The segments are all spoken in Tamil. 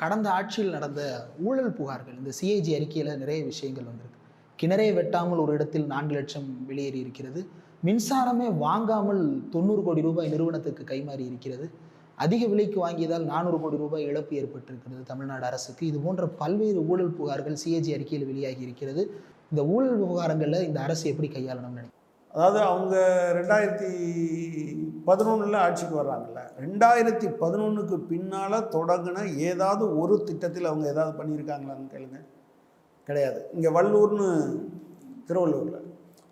கடந்த ஆட்சியில் நடந்த ஊழல் புகார்கள் இந்த சிஏஜி அறிக்கையில் நிறைய விஷயங்கள் வந்திருக்கு. கிணறே வெட்டாமல் ஒரு இடத்தில் நான்கு லட்சம் வெளியேறி இருக்கிறது. மின்சாரமே வாங்காமல் தொண்ணூறு கோடி ரூபாய் நிறுவனத்துக்கு கைமாறி இருக்கிறது. அதிக விலைக்கு வாங்கியதால் நானூறு கோடி ரூபாய் இழப்பு ஏற்பட்டிருக்கிறது தமிழ்நாடு அரசுக்கு. இது போன்ற பல்வேறு ஊழல் புகார்கள் சிஏஜி அறிக்கையில் வெளியாகி இருக்கிறது. இந்த ஊழல் விவகாரங்களில் இந்த அரசு எப்படி கையாளணும்னு நினைக்கிறேன் அதாவது அவங்க ரெண்டாயிரத்தி பதினொன்றில் ஆட்சிக்கு வர்றாங்கல்ல. ரெண்டாயிரத்தி பதினொன்றுக்கு பின்னால் தொடங்கின ஏதாவது ஒரு திட்டத்தில் அவங்க ஏதாவது பண்ணியிருக்காங்களான்னு கேளுங்க. கிடையாது. இங்கே வள்ளூர்னு திருவள்ளூரில்.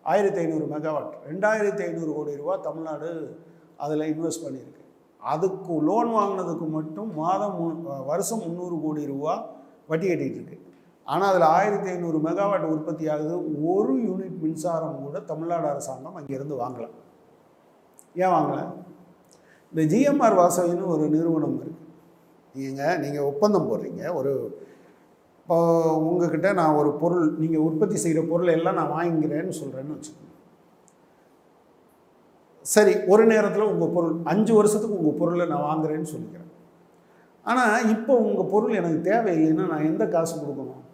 ஆயிரத்தி ஐநூறு மெகாவாட். ரெண்டாயிரத்தி ஐநூறு கோடி ரூபா தமிழ்நாடு அதில் இன்வெஸ்ட் பண்ணியிருக்கு. அதுக்கு லோன் வாங்கினதுக்கு மட்டும் மாதம் மு- வருஷம் முந்நூறு கோடி ரூபா வட்டி கட்டிகிட்டு இருக்கு. ஆனால் அதில் ஆயிரத்தி ஐநூறு மெகாவாட் உற்பத்தி ஆகுது ஒரு யூனிட் மின்சாரம் கூட தமிழ்நாடு அரசாங்கம் அங்கேருந்து வாங்கலாம் ஏன் வாங்கலை? இந்த ஜிஎம்ஆர் வாசகின்னு ஒரு நிறுவனம் இருக்குது நீங்கள் நீங்கள் ஒப்பந்தம் போடுறீங்க. ஒரு இப்போ உங்ககிட்ட நான் ஒரு பொருள் நீங்கள் உற்பத்தி செய்கிற பொருளை எல்லாம் நான் வாங்கிக்கிறேன்னு சொல்கிறேன்னு வச்சுக்கோங்க. சரி ஒரு நேரத்தில் உங்கள் பொருள் அஞ்சு வருஷத்துக்கு உங்கள் பொருளை நான் வாங்குறேன்னு சொல்லிக்கிறேன். ஆனால் இப்போ உங்கள் பொருள் எனக்கு தேவையில்லைன்னா நான் எந்த காசு கொடுக்கணும்?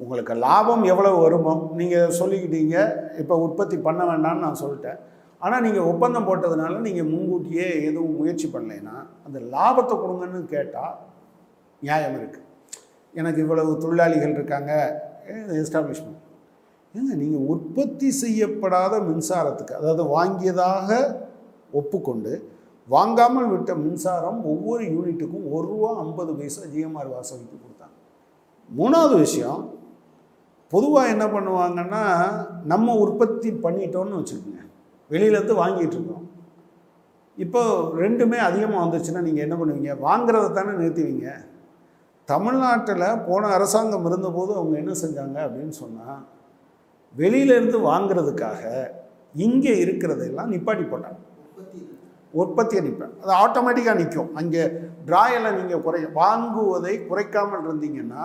உங்களுக்கு லாபம் எவ்வளவு வருமோ நீங்கள் சொல்லிக்கிட்டீங்க இப்போ உற்பத்தி பண்ண வேண்டாம்னு நான் சொல்லிட்டேன். ஆனால் நீங்கள் ஒப்பந்தம் போட்டதுனால நீங்கள் முன்கூட்டியே எதுவும் முயற்சி பண்ணலைன்னா அந்த லாபத்தை கொடுங்கன்னு கேட்டால் நியாயம் இருக்குது எனக்கு இவ்வளவு தொழிலாளிகள் இருக்காங்க எஸ்டாப்ளிஷ்மெண்ட் ஏங்க நீங்கள் உற்பத்தி செய்யப்படாத மின்சாரத்துக்கு அதாவது வாங்கியதாக ஒப்புக்கொண்டு வாங்காமல் விட்ட மின்சாரம் ஒவ்வொரு யூனிட்டுக்கும் ஒரு ரூபா ஐம்பது பைசா ஜிஎம்ஆர் வாசவிக்கு கொடுத்தாங்க. மூணாவது விஷயம் பொதுவாக என்ன பண்ணுவாங்கன்னா நம்ம உற்பத்தி பண்ணிட்டோம்னு வச்சுக்கோங்க. வெளியிலேருந்து வாங்கிட்டு இருக்கோம். இப்போ ரெண்டுமே அதிகமாக வந்துச்சுன்னா நீங்கள் என்ன பண்ணுவீங்க? வாங்குறத தானே நிறுத்துவீங்க. தமிழ்நாட்டில் போன அரசாங்கம் இருந்தபோது அவங்க என்ன செஞ்சாங்க அப்படின்னு சொன்னால் வெளியிலேருந்து வாங்குறதுக்காக இங்கே இருக்கிறதெல்லாம் நிப்பாட்டி போட்டாங்க. உற்பத்தியை நிற்பேன் அது ஆட்டோமேட்டிக்காக நிற்கும் அங்கே ட்ராயில் நீங்கள் குறை வாங்குவதை குறைக்காமல் இருந்தீங்கன்னா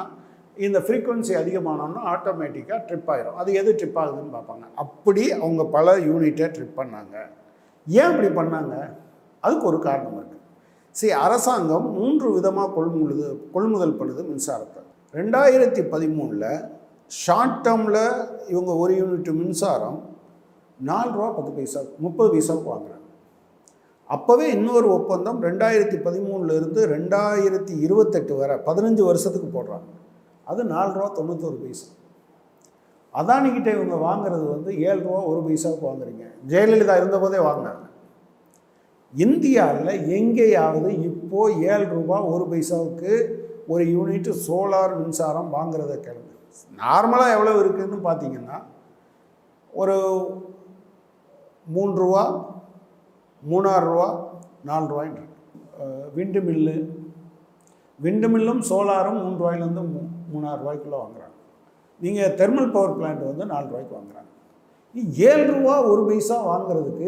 இந்த ஃப்ரீக்குவன்சி அதிகமானோன்னா ஆட்டோமேட்டிக்காக ட்ரிப் ஆயிரும். அது எது ட்ரிப் ஆகுதுன்னு பார்ப்பாங்க. அப்படி அவங்க பல யூனிட்டை ட்ரிப் பண்ணாங்க. ஏன் அப்படி பண்ணாங்க? அதுக்கு ஒரு காரணம் இருக்குது சரி அரசாங்கம் மூன்று விதமாக கொள்முழுது கொள்முதல் பண்ணுது மின்சாரத்தை. ரெண்டாயிரத்தி பதிமூணில் ஷார்ட் டேர்மில் இவங்க ஒரு யூனிட் மின்சாரம் நாலு ரூபா பத்து பைசா முப்பது பைசாவுக்கு வாங்குறாங்க. அப்போவே இன்னொரு ஒப்பந்தம் ரெண்டாயிரத்தி பதிமூணுலேருந்து ரெண்டாயிரத்தி இருபத்தெட்டு வரை பதினஞ்சு வருஷத்துக்கு போடுறாங்க. அது நாலு ரூபா தொண்ணூத்தொரு பைசா. அதானிக்கிட்ட இவங்க வாங்குறது வந்து ஏழு ரூபா ஒரு பைசாவுக்கு வாங்குறீங்க. ஜெயலலிதா இருந்தபோதே வாங்கினாங்க. இந்தியாவில் எங்கேயாவது இப்போ ஏழு ரூபா ஒரு பைசாவுக்கு ஒரு யூனிட் சோலார் மின்சாரம் வாங்குறத கேளுங்க. நார்மலாக எவ்வளோ இருக்குதுன்னு பார்த்தீங்கன்னா ஒரு மூன்று ரூபா மூணாறு ரூபா நாலு ரூபாய்ன்னு விண்டு மில்லு விண்டமில்லும் சோலாரும் மூணு ரூபாயிலேருந்து மூ மூணாயிரம் ரூபாய்க்குள்ளே வாங்குறாங்க. நீங்கள் தெர்மல் பவர் பிளான்ட் வந்து நாலு ரூபாய்க்கு வாங்குறாங்க. ஏழு ரூபா ஒரு பைசா வாங்குறதுக்கு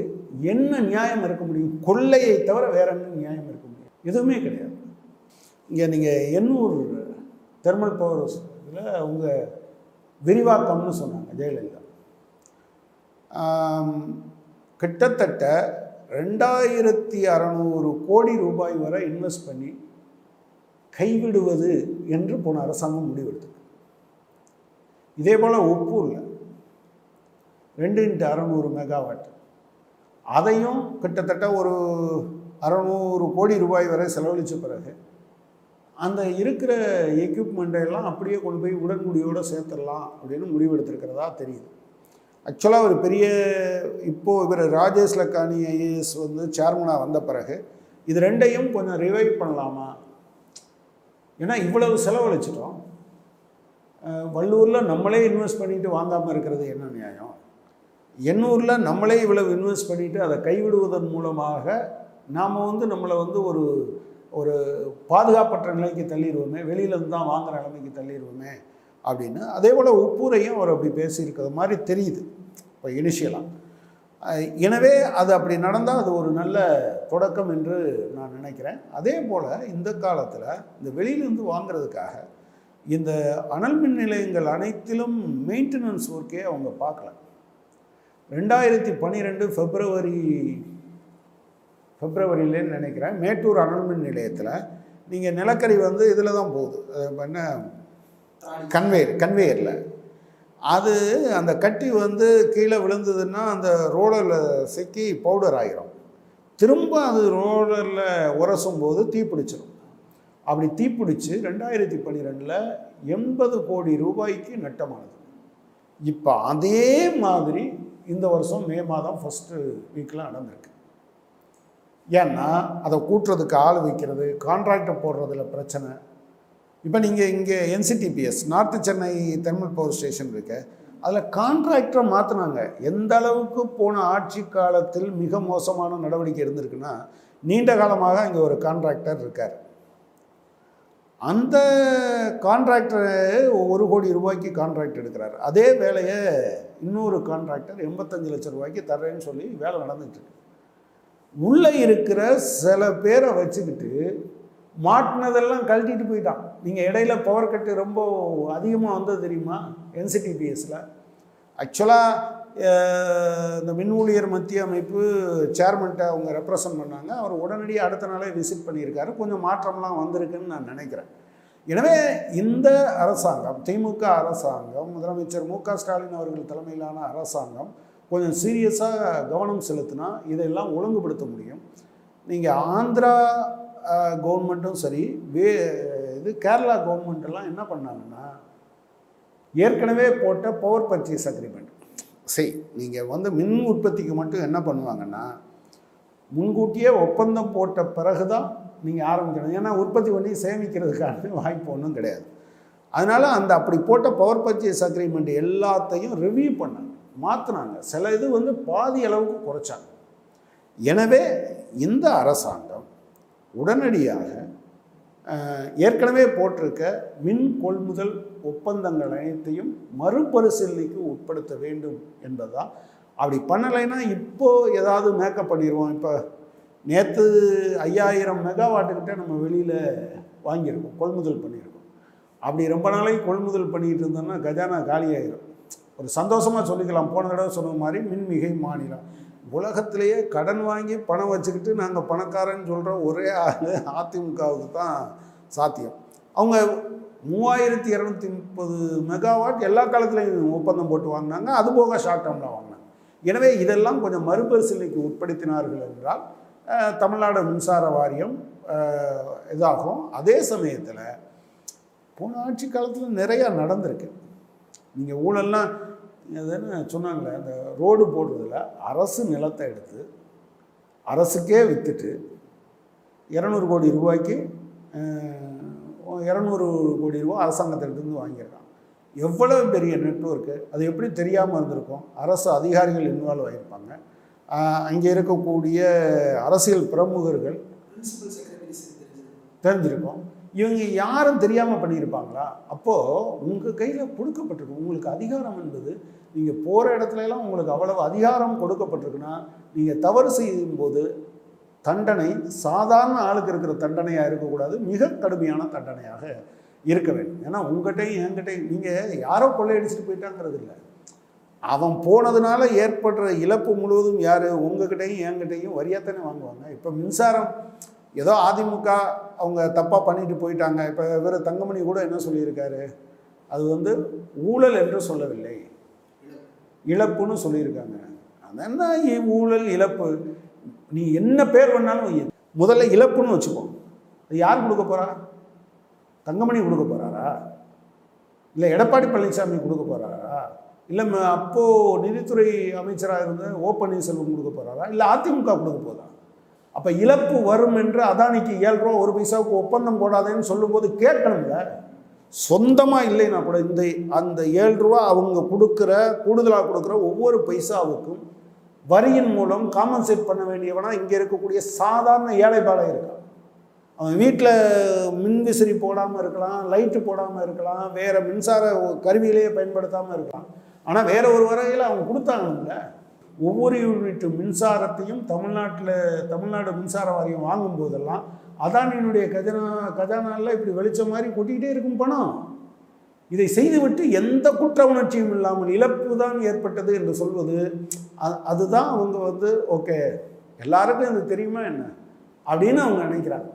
என்ன நியாயம் இருக்க முடியும்? கொள்ளையை தவிர வேற என்ன நியாயம் இருக்க முடியும்? எதுவுமே கிடையாது. இங்கே நீங்கள் எண்ணூர் தெர்மல் பவர் இதில் அவங்க விரிவாக்கம்னு சொன்னாங்க ஜெயலலிதா. கிட்டத்தட்ட ரெண்டாயிரத்தி அறநூறு கோடி ரூபாய் வரை இன்வெஸ்ட் பண்ணி கைவிடுவது என்று போன அரசாங்கம் முடிவெடுத்தது. இதே போல் ஒப்பூரில் ரெண்டு இன்ட்டு அறநூறு மெகாவாட். அதையும் கிட்டத்தட்ட ஒரு அறநூறு கோடி ரூபாய் வரை செலவழித்த பிறகு அந்த இருக்கிற எக்யூப்மெண்ட்டையெல்லாம் அப்படியே கொண்டு போய் உடன்குடியோடு சேர்த்துடலாம் அப்படின்னு முடிவெடுத்திருக்கிறதா தெரியுது. ஆக்சுவலாக ஒரு பெரிய இப்போது இவர் ராஜேஷ் லக்கானி ஐஏஎஸ் வந்து சேர்மனாக வந்த பிறகு இது ரெண்டையும் கொஞ்சம் ரிவைவ் பண்ணலாமா? ஏன்னா இவ்வளவு செலவழிச்சிட்டோம். வள்ளூரில் நம்மளே இன்வெஸ்ட் பண்ணிட்டு வாங்காமல் இருக்கிறது என்ன நியாயம்? எண்ணூரில் நம்மளே இவ்வளவு இன்வெஸ்ட் பண்ணிவிட்டு அதை கைவிடுவதன் மூலமாக நாம் வந்து நம்மளை வந்து ஒரு ஒரு பாதுகாப்பற்ற நிலைக்கு தள்ளிடுவோமே வெளியிலேருந்து தான் வாங்குகிற நிலைமைக்கு தள்ளிடுவோமே அப்படின்னு. அதே போல் உப்பூரையும் அவர் அப்படி பேசியிருக்கிற மாதிரி தெரியுது. இப்போ இனிஷியலாக எனவே அது அப்படி நடந்தால் அது ஒரு நல்ல தொடக்கம் என்று நான் நினைக்கிறேன். அதே போல் இந்த காலத்தில் இந்த வெளியிலேருந்து வாங்குறதுக்காக இந்த அனல் மின் நிலையங்கள் அனைத்திலும் மெயின்டெனன்ஸ் ஒர்க்கே அவங்க பார்க்கல. ரெண்டாயிரத்தி பன்னிரெண்டு பிப்ரவரி பிப்ரவரியிலேன்னு நினைக்கிறேன். மேட்டூர் அனல் மின் நிலையத்தில் நீங்கள் நிலக்கரி வந்து இதில் தான் போகுது என்ன? கன்வேயர் கன்வேயரில் அது அந்த கட்டி வந்து கீழே விழுந்ததுன்னா அந்த ரோலரில் சிக்கி பவுடர் ஆகிரும் திரும்ப அது ரோலரில் உரசும் போது தீப்பிடிச்சிடும் அப்படி தீப்பிடிச்சு ரெண்டாயிரத்தி பன்னிரெண்டில் எண்பது கோடி ரூபாய்க்கு நட்டமானது. இப்போ அதே மாதிரி இந்த வருஷம் மே மாதம் ஃபஸ்ட்டு வீக்கில் நடந்திருக்கு. ஏன்னா அதை கூட்டுறதுக்கு ஆள் வைக்கிறது கான்ட்ராக்டை போடுறதுல பிரச்சனை. இப்போ நீங்கள் இங்கே NCTPS north Chennai thermal power station இருக்கு அதில் கான்ட்ராக்டரை மாற்றினாங்க எந்த அளவுக்கு போன ஆட்சி காலத்தில் மிக மோசமான நடவடிக்கை இருந்திருக்குன்னா நீண்ட காலமாக இங்கே ஒரு கான்ட்ராக்டர் இருக்கார். அந்த கான்ட்ராக்டர் ஒரு கோடி ரூபாய்க்கு கான்ட்ராக்ட் எடுக்கிறார். அதே வேலையை இன்னொரு கான்ட்ராக்டர் எண்பத்தஞ்சு லட்சம் ரூபாய்க்கு தர்றேன்னு சொல்லி வேலை நடந்துட்டு உள்ளே இருக்கிற சில பேரை வச்சுக்கிட்டு மாட்டினதெல்லாம் கழட்டிட்டு போயிட்டான். நீங்கள் இடையில பவர் கட்டு ரொம்ப அதிகமாக வந்தது தெரியுமா? என்சிடிபிஎஸ்ல ஆக்சுவலாக இந்த மின் ஊழியர் மத்திய அமைப்பு சேர்மன்ட்ட அவங்க ரெப்ரசன்ட் பண்ணாங்க. அவர் உடனடியாக அடுத்த நாளே விசிட் பண்ணியிருக்காரு. கொஞ்சம் மாற்றம்லாம் வந்திருக்குன்னு நான் நினைக்கிறேன். எனவே இந்த அரசாங்கம் திமுக அரசாங்கம் முதலமைச்சர் மு க ஸ்டாலின் அவர்கள் தலைமையிலான அரசாங்கம் கொஞ்சம் சீரியஸாக கவனம் செலுத்தினா இதெல்லாம் ஒழுங்குபடுத்த முடியும். நீங்கள் ஆந்திரா கவர்மெண்ட்டும் சரி வே இது கேரளா கவர்மெண்ட்டெல்லாம் என்ன பண்ணாங்கன்னா ஏற்கனவே போட்ட பவர் பர்ச்சேஸ் அக்ரிமெண்ட் சரி நீங்கள் வந்து மின் உற்பத்திக்கு மட்டும் என்ன பண்ணுவாங்கன்னா முன்கூட்டியே ஒப்பந்தம் போட்ட பிறகு தான் நீங்கள் ஆரம்பிக்கணும். ஏன்னா உற்பத்தி பண்ணி சேமிக்கிறதுக்கான வாய்ப்பு ஒன்றும் கிடையாது. அதனால் அந்த அப்படி போட்ட பவர் பர்ச்சேஸ் அக்ரிமெண்ட் எல்லாத்தையும் ரிவ்யூ பண்ணாங்க. மாற்றினாங்க சில இது வந்து பாதி அளவுக்கு குறைச்சாங்க. எனவே இந்த அரசாங்கம் உடனடியாக ஏற்கனவே போட்டிருக்க மின் கொள்முதல் ஒப்பந்தங்கள் அனைத்தையும் மறுபரிசீலனைக்கு உட்படுத்த வேண்டும் என்பதுதான் அப்படி பண்ணலைன்னா இப்போ ஏதாவது மேக்கப் பண்ணிடுவோம் இப்போ நேற்று ஐயாயிரம் மெகாவாட்டுக்கிட்ட நம்ம வெளியில் வாங்கியிருக்கோம் கொள்முதல் பண்ணியிருக்கோம். அப்படி ரொம்ப நாளைக்கு கொள்முதல் பண்ணிட்டு இருந்தோம்னா கஜானா காலியாயிரும். ஒரு சந்தோஷமாக சொல்லிக்கலாம். போன தடவை சொன்ன மாதிரி மின்மிகை மாநிலம். உலகத்திலேயே கடன் வாங்கி பணம் வச்சுக்கிட்டு நாங்கள் பணக்காரன்னு சொல்கிற ஒரே ஆள் அதிமுகவுக்கு தான் சாத்தியம். அவங்க மூவாயிரத்தி இரநூத்தி முப்பது மெகாவாட் எல்லா காலத்துலேயும் ஒப்பந்தம் போட்டு வாங்கினாங்க. அது போக ஷார்ட் டேர்மில் வாங்கினாங்க. எனவே இதெல்லாம் கொஞ்சம் மறுபரிசீலனைக்கு உட்படுத்தினார்கள் என்றால் தமிழ்நாடு மின்சார வாரியம் இதாகும். அதே சமயத்தில் போன ஆட்சி காலத்தில் நிறையா நடந்திருக்கு. நீங்கள் ஊழல்லாம் எதுன்னு சொன்னாங்களே அந்த ரோடு போடுறதுல அரசு நிலத்தை எடுத்து அரசுக்கே விற்றுட்டு இரநூறு கோடி ரூபாய்க்கு இரநூறு கோடி ரூபா அரசாங்கத்திலிருந்து வாங்கியிருக்கான் எவ்வளவு பெரிய நெட்வொர்க்கு அது எப்படி தெரியாமல் இருந்திருக்கும்? அரசு அதிகாரிகள் இன்வால்வ் ஆகியிருப்பாங்க அங்கே இருக்கக்கூடிய அரசியல் பிரமுகர்கள் தெரிஞ்சிருக்கும். இவங்க யாரும் தெரியாமல் பண்ணியிருப்பாங்களா? அப்போது உங்கள் கையில் கொடுக்கப்பட்டிருக்கும் உங்களுக்கு அதிகாரம் என்பது நீங்கள் போகிற இடத்துலலாம் உங்களுக்கு அவ்வளவு அதிகாரம் கொடுக்கப்பட்டிருக்குன்னா நீங்கள் தவறு செய்யும்போது தண்டனை சாதாரண ஆளுக்கு இருக்கிற தண்டனையாக இருக்கக்கூடாது மிக கடுமையான தண்டனையாக இருக்க வேண்டும். ஏன்னா உங்கள்கிட்டையும் என்கிட்டையும் நீங்கள் யாரோ கொள்ளையடிச்சிட்டு போயிட்டாங்கிறது இல்லை. அவன் போனதுனால ஏற்படுற இழப்பு முழுவதும் யார்? உங்ககிட்டையும் என்கிட்டையும் வரியாத்தானே வாங்குவாங்க. இப்போ மின்சாரம் ஏதோ அதிமுக அவங்க தப்பாக பண்ணிட்டு போயிட்டாங்க. இப்போ இவர் தங்கமணி கூட என்ன சொல்லியிருக்காரு? அது வந்து ஊழல் என்று சொல்லவில்லை. இழப்புன்னு சொல்லியிருக்காங்க. அதென்ன ஊழல் இழப்பு? நீ என்ன பேர் வேணாலும் முதல்ல இழப்புன்னு வச்சுக்கோ. அது யார் கொடுக்க போகிறா தங்கமணி கொடுக்க போகிறாரா இல்லை எடப்பாடி பழனிசாமி கொடுக்க போகிறாரா இல்லை அப்போது நிதித்துறை அமைச்சராக இருந்த ஓ பன்னீர்செல்வம் கொடுக்க போறாரா? இல்லை அதிமுக கொடுக்க போதா? அப்போ இழப்பு வரும் என்று அதானிக்கு ஏழு ரூபா ஒரு பைசாவுக்கு ஒப்பந்தம் போடாதேன்னு சொல்லும்போது கேட்கணும்ல? சொந்தமாக இல்லைன்னா கூட இந்த அந்த ஏழு ரூபா அவங்க கொடுக்குற கூடுதலாக கொடுக்குற ஒவ்வொரு பைசாவுக்கும் வரியின் மூலம் காம்பன்சேட் பண்ண வேண்டியவனா இங்கே இருக்கக்கூடிய சாதாரண ஏழை இருக்கான். அவன் வீட்டில் மின்விசிறி போடாமல் இருக்கலாம் லைட்டு போடாமல் இருக்கலாம் வேறு மின்சார கருவியிலேயே பயன்படுத்தாமல் இருக்கலாம். ஆனால் வேற ஒரு வரையில் அவங்க கொடுத்தாங்கல்ல? ஒவ்வொரு யூனிட் மின்சாரத்தையும் தமிழ்நாட்டில் தமிழ்நாடு மின்சார வாரியம் வாங்கும் போதெல்லாம் அதானியினுடைய கஜனா கஜானால இப்படி வெளிச்சம் மாதிரி கொட்டிக்கிட்டே இருக்கும் பணம். இதை செய்துவிட்டு எந்த குற்ற உணர்ச்சியும் இல்லாமல் இழப்பு தான் ஏற்பட்டது என்று சொல்வது அதுதான் அவங்க வந்து ஓகே எல்லாருக்கும் இது தெரியுமா என்ன? அப்படின்னு அவங்க நினைக்கிறாங்க.